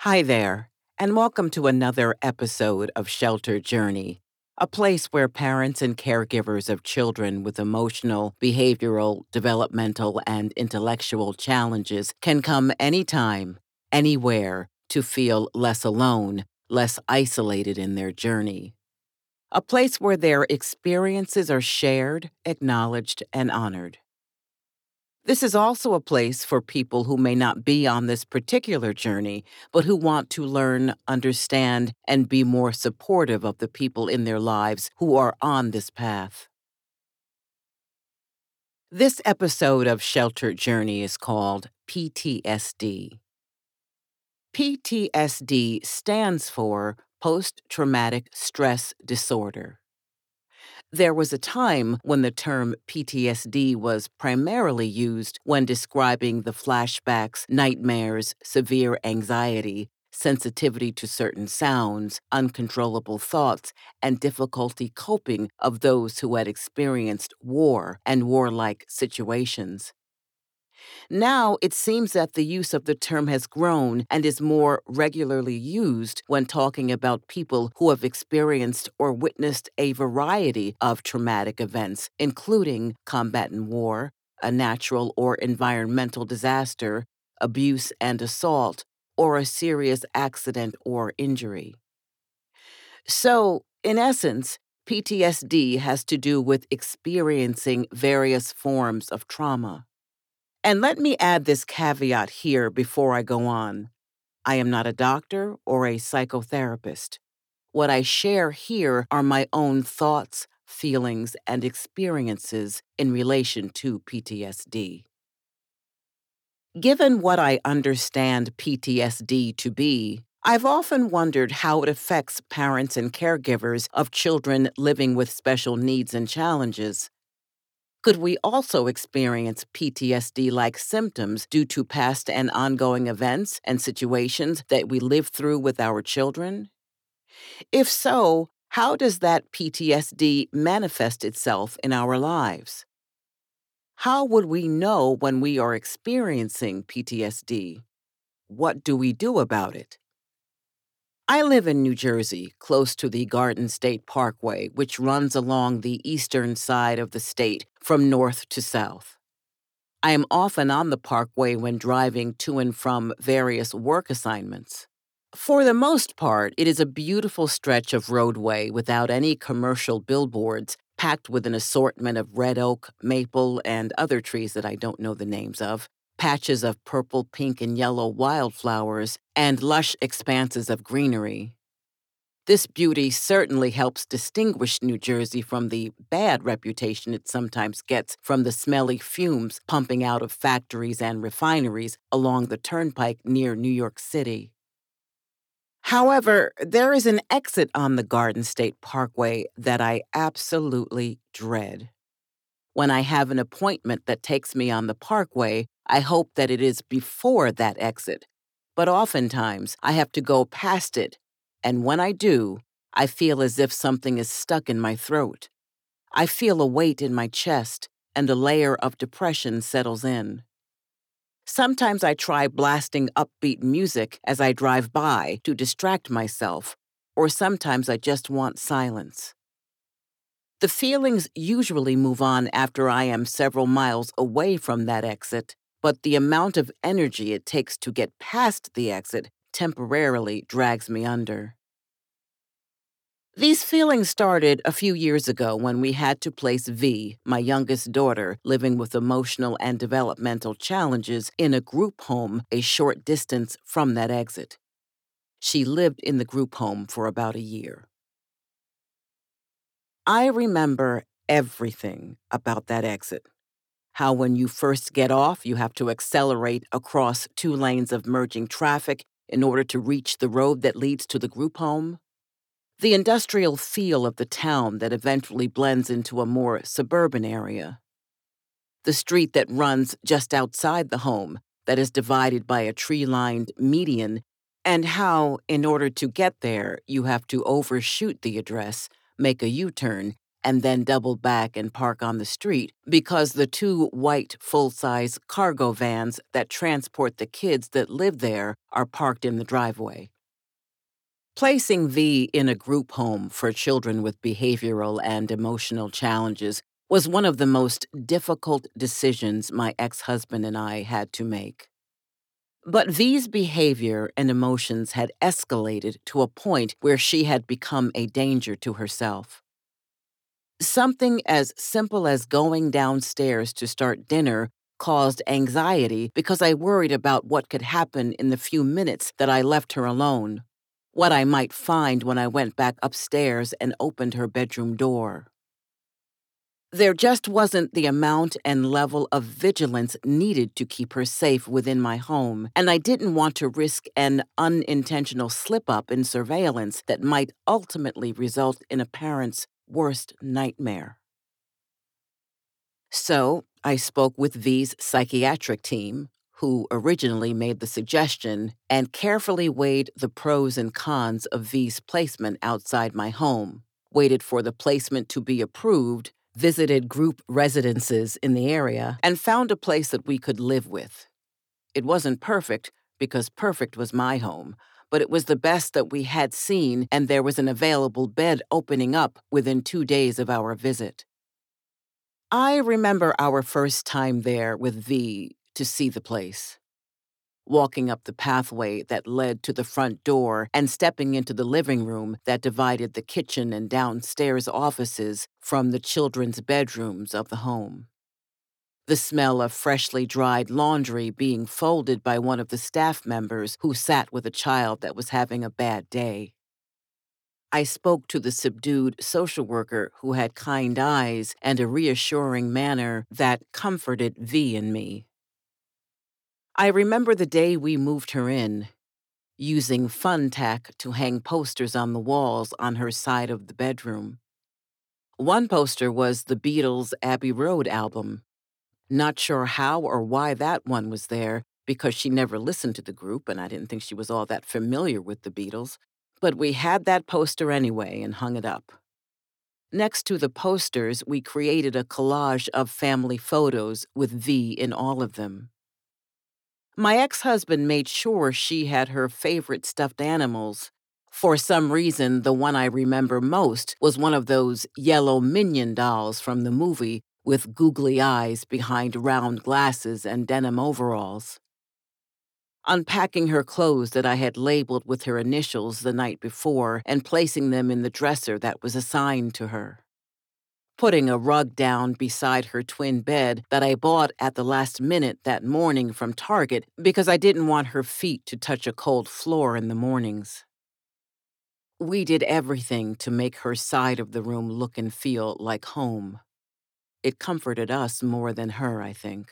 Hi there, and welcome to another episode of Sheltered Journey, a place where parents and caregivers of children with emotional, behavioral, developmental, and intellectual challenges can come anytime, anywhere to feel less alone, less isolated in their journey. A place where their experiences are shared, acknowledged, and honored. This is also a place for people who may not be on this particular journey, but who want to learn, understand, and be more supportive of the people in their lives who are on this path. This episode of Sheltered Journey is called PTSD. PTSD stands for Post Traumatic Stress Disorder. There was a time when the term PTSD was primarily used when describing the flashbacks, nightmares, severe anxiety, sensitivity to certain sounds, uncontrollable thoughts, and difficulty coping of those who had experienced war and warlike situations. Now it seems that the use of the term has grown and is more regularly used when talking about people who have experienced or witnessed a variety of traumatic events, including combat and war, a natural or environmental disaster, abuse and assault, or a serious accident or injury. So, in essence, PTSD has to do with experiencing various forms of trauma. And let me add this caveat here before I go on. I am not a doctor or a psychotherapist. What I share here are my own thoughts, feelings, and experiences in relation to PTSD. Given what I understand PTSD to be, I've often wondered how it affects parents and caregivers of children living with special needs and challenges. Could we also experience PTSD like symptoms due to past and ongoing events and situations that we live through with our children? If so, how does that PTSD manifest itself in our lives? How would we know when we are experiencing PTSD? What do we do about it? I live in New Jersey, close to the Garden State Parkway, which runs along the eastern side of the state from north to south. I am often on the parkway when driving to and from various work assignments. For the most part, it is a beautiful stretch of roadway without any commercial billboards, packed with an assortment of red oak, maple, and other trees that I don't know the names of, patches of purple, pink, and yellow wildflowers, and lush expanses of greenery. This beauty certainly helps distinguish New Jersey from the bad reputation it sometimes gets from the smelly fumes pumping out of factories and refineries along the turnpike near New York City. However, there is an exit on the Garden State Parkway that I absolutely dread. When I have an appointment that takes me on the parkway, I hope that it is before that exit. But oftentimes, I have to go past it, and when I do, I feel as if something is stuck in my throat. I feel a weight in my chest, and a layer of depression settles in. Sometimes I try blasting upbeat music as I drive by to distract myself, or sometimes I just want silence. The feelings usually move on after I am several miles away from that exit, but the amount of energy it takes to get past the exit temporarily drags me under. These feelings started a few years ago when we had to place V, my youngest daughter, living with emotional and developmental challenges, in a group home a short distance from that exit. She lived in the group home for about a year. I remember everything about that exit. How, when you first get off, you have to accelerate across two lanes of merging traffic in order to reach the road that leads to the group home. The industrial feel of the town that eventually blends into a more suburban area. The street that runs just outside the home that is divided by a tree lined median, and how, in order to get there, you have to overshoot the address make a U turn, and then double back and park on the street because the two white full size cargo vans that transport the kids that live there are parked in the driveway. Placing V in a group home for children with behavioral and emotional challenges was one of the most difficult decisions my ex husband and I had to make. But V's behavior and emotions had escalated to a point where she had become a danger to herself. Something as simple as going downstairs to start dinner caused anxiety because I worried about what could happen in the few minutes that I left her alone, what I might find when I went back upstairs and opened her bedroom door. There just wasn't the amount and level of vigilance needed to keep her safe within my home, and I didn't want to risk an unintentional slip up in surveillance that might ultimately result in a parent's worst nightmare. So, I spoke with V's psychiatric team, who originally made the suggestion, and carefully weighed the pros and cons of V's placement outside my home, waited for the placement to be approved, visited group residences in the area, and found a place that we could live with. It wasn't perfect, because perfect was my home, but it was the best that we had seen, and there was an available bed opening up within two days of our visit. I remember our first time there with V to see the place walking up the pathway that led to the front door and stepping into the living room that divided the kitchen and downstairs offices from the children's bedrooms of the home. The smell of freshly dried laundry being folded by one of the staff members who sat with a child that was having a bad day. I spoke to the subdued social worker who had kind eyes and a reassuring manner that comforted V and me. I remember the day we moved her in, using Fun-Tak to hang posters on the walls on her side of the bedroom. One poster was the Beatles' Abbey Road album. Not sure how or why that one was there, because she never listened to the group and I didn't think she was all that familiar with the Beatles, but we had that poster anyway and hung it up. Next to the posters, we created a collage of family photos with V in all of them. My ex husband made sure she had her favorite stuffed animals. For some reason, the one I remember most was one of those yellow minion dolls from the movie with googly eyes behind round glasses and denim overalls. Unpacking her clothes that I had labeled with her initials the night before and placing them in the dresser that was assigned to her putting a rug down beside her twin bed that I bought at the last minute that morning from Target because I didn't want her feet to touch a cold floor in the mornings. We did everything to make her side of the room look and feel like home. It comforted us more than her, I think.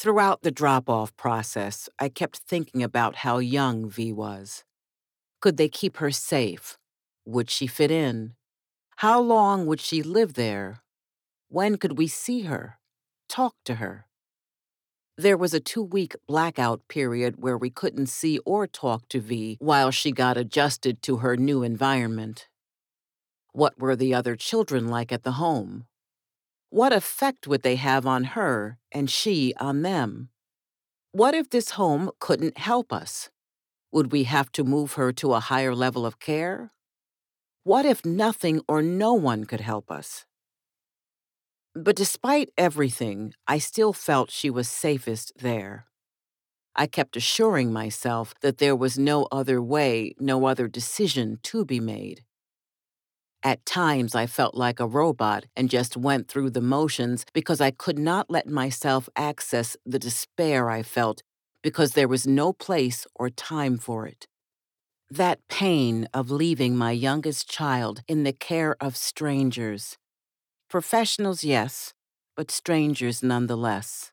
Throughout the drop off process, I kept thinking about how young V was. Could they keep her safe? Would she fit in? How long would she live there? When could we see her? Talk to her? There was a two week blackout period where we couldn't see or talk to V while she got adjusted to her new environment. What were the other children like at the home? What effect would they have on her and she on them? What if this home couldn't help us? Would we have to move her to a higher level of care? What if nothing or no one could help us? But despite everything, I still felt she was safest there. I kept assuring myself that there was no other way, no other decision to be made. At times, I felt like a robot and just went through the motions because I could not let myself access the despair I felt because there was no place or time for it. That pain of leaving my youngest child in the care of strangers. Professionals, yes, but strangers nonetheless.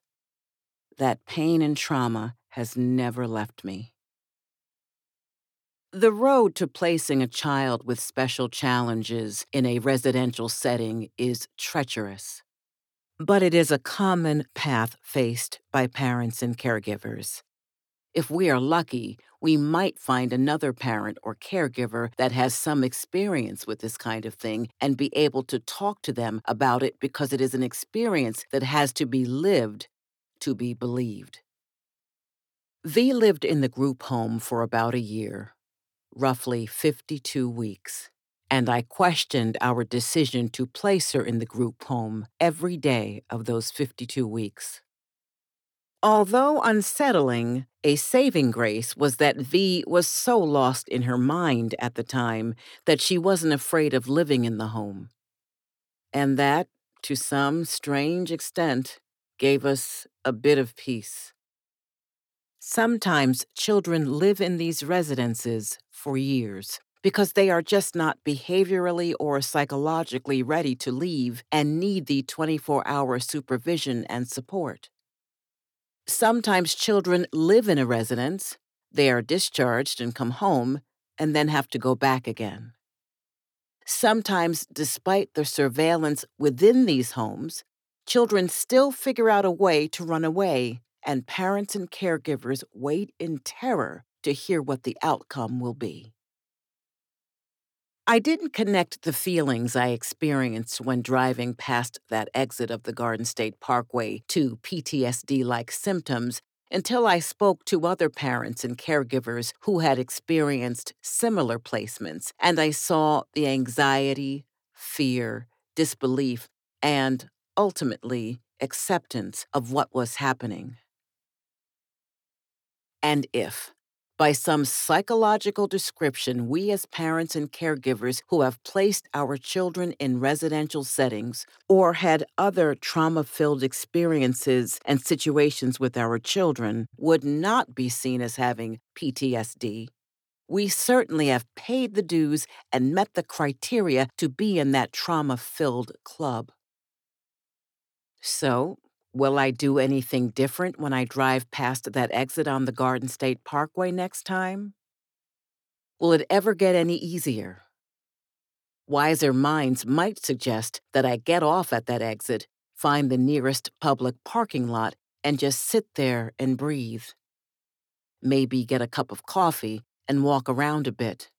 That pain and trauma has never left me. The road to placing a child with special challenges in a residential setting is treacherous, but it is a common path faced by parents and caregivers. If we are lucky, we might find another parent or caregiver that has some experience with this kind of thing and be able to talk to them about it because it is an experience that has to be lived to be believed. V lived in the group home for about a year, roughly 52 weeks, and I questioned our decision to place her in the group home every day of those 52 weeks. Although unsettling, a saving grace was that V was so lost in her mind at the time that she wasn't afraid of living in the home. And that, to some strange extent, gave us a bit of peace. Sometimes children live in these residences for years because they are just not behaviorally or psychologically ready to leave and need the 24 hour supervision and support. Sometimes children live in a residence, they are discharged and come home, and then have to go back again. Sometimes, despite the surveillance within these homes, children still figure out a way to run away, and parents and caregivers wait in terror to hear what the outcome will be. I didn't connect the feelings I experienced when driving past that exit of the Garden State Parkway to PTSD like symptoms until I spoke to other parents and caregivers who had experienced similar placements, and I saw the anxiety, fear, disbelief, and ultimately acceptance of what was happening. And if by some psychological description, we as parents and caregivers who have placed our children in residential settings or had other trauma filled experiences and situations with our children would not be seen as having PTSD. We certainly have paid the dues and met the criteria to be in that trauma filled club. So, Will I do anything different when I drive past that exit on the Garden State Parkway next time? Will it ever get any easier? Wiser minds might suggest that I get off at that exit, find the nearest public parking lot, and just sit there and breathe. Maybe get a cup of coffee and walk around a bit.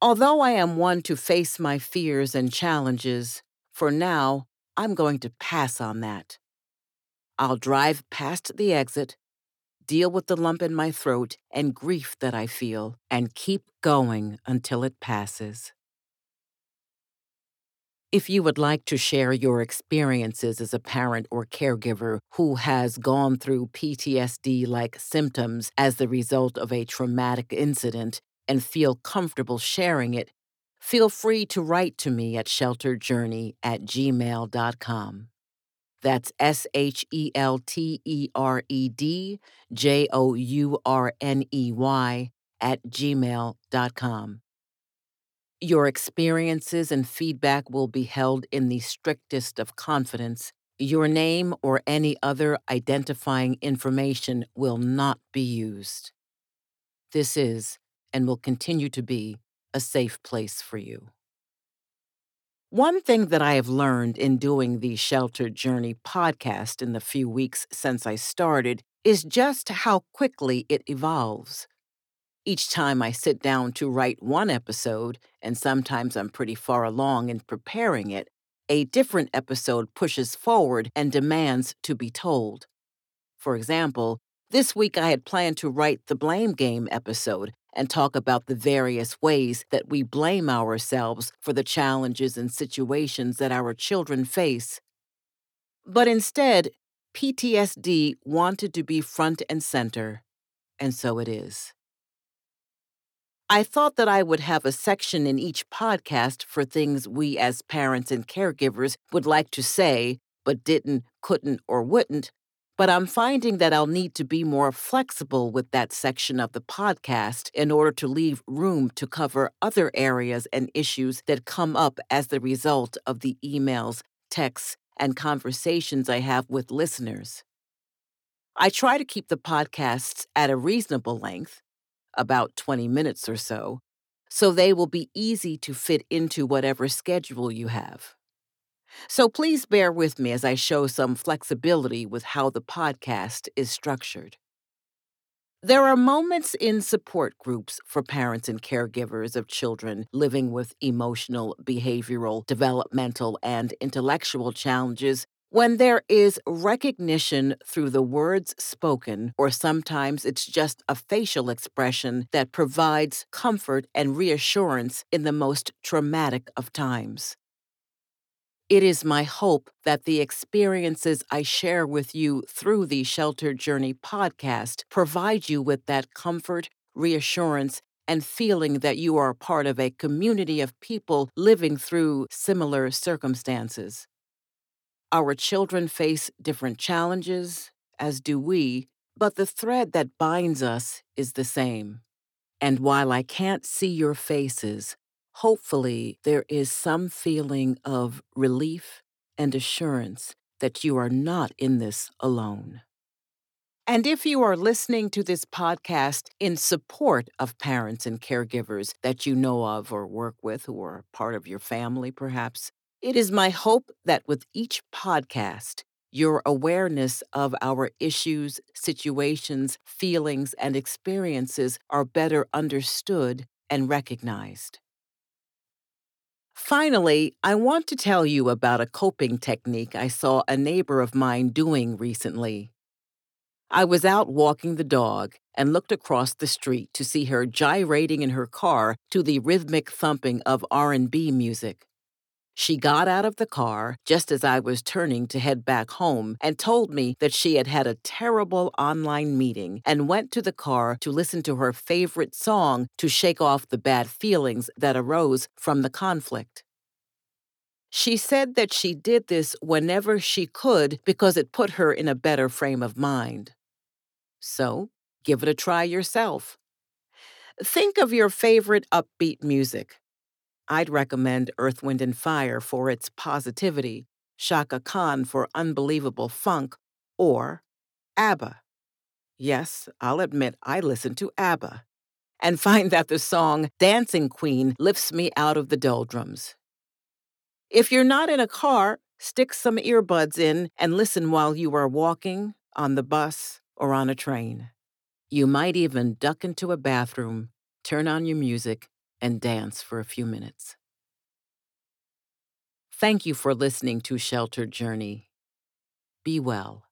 Although I am one to face my fears and challenges, for now I'm going to pass on that. I'll drive past the exit, deal with the lump in my throat and grief that I feel, and keep going until it passes. If you would like to share your experiences as a parent or caregiver who has gone through PTSD like symptoms as the result of a traumatic incident and feel comfortable sharing it, feel free to write to me at shelteredjourney at gmail.com. That's S H E L T E R E D J O U R N E Y at gmail.com. Your experiences and feedback will be held in the strictest of confidence. Your name or any other identifying information will not be used. This is and will continue to be a safe place for you. One thing that I have learned in doing the Sheltered Journey podcast in the few weeks since I started is just how quickly it evolves. Each time I sit down to write one episode, and sometimes I'm pretty far along in preparing it, a different episode pushes forward and demands to be told. For example, this week I had planned to write the Blame Game episode, and talk about the various ways that we blame ourselves for the challenges and situations that our children face. But instead, PTSD wanted to be front and center, and so it is. I thought that I would have a section in each podcast for things we as parents and caregivers would like to say, but didn't, couldn't, or wouldn't, but I'm finding that I'll need to be more flexible with that section of the podcast in order to leave room to cover other areas and issues that come up as the result of the emails, texts, and conversations I have with listeners. I try to keep the podcasts at a reasonable length, about 20 minutes or so, so they will be easy to fit into whatever schedule you have. So please bear with me as I show some flexibility with how the podcast is structured. There are moments in support groups for parents and caregivers of children living with emotional, behavioral, developmental, and intellectual challenges when there is recognition through the words spoken, or sometimes it's just a facial expression that provides comfort and reassurance in the most traumatic of times. It is my hope that the experiences I share with you through the Sheltered Journey podcast provide you with that comfort, reassurance, and feeling that you are part of a community of people living through similar circumstances. Our children face different challenges, as do we, but the thread that binds us is the same. And while I can't see your faces, Hopefully, there is some feeling of relief and assurance that you are not in this alone. And if you are listening to this podcast in support of parents and caregivers that you know of or work with who are part of your family, perhaps, it is my hope that with each podcast, your awareness of our issues, situations, feelings, and experiences are better understood and recognized. Finally, I want to tell you about a coping technique I saw a neighbor of mine doing recently. I was out walking the dog and looked across the street to see her gyrating in her car to the rhythmic thumping of R&B music. She got out of the car just as I was turning to head back home and told me that she had had a terrible online meeting and went to the car to listen to her favorite song to shake off the bad feelings that arose from the conflict. She said that she did this whenever she could because it put her in a better frame of mind. So, give it a try yourself. Think of your favorite upbeat music I'd recommend Earth, Wind, and Fire for its positivity, Chaka Khan for unbelievable funk, or ABBA. Yes, I'll admit I listen to ABBA and find that the song Dancing Queen lifts me out of the doldrums. If you're not in a car, stick some earbuds in and listen while you are walking, on the bus, or on a train. You might even duck into a bathroom, turn on your music, and dance for a few minutes. Thank you for listening to Sheltered Journey. Be well.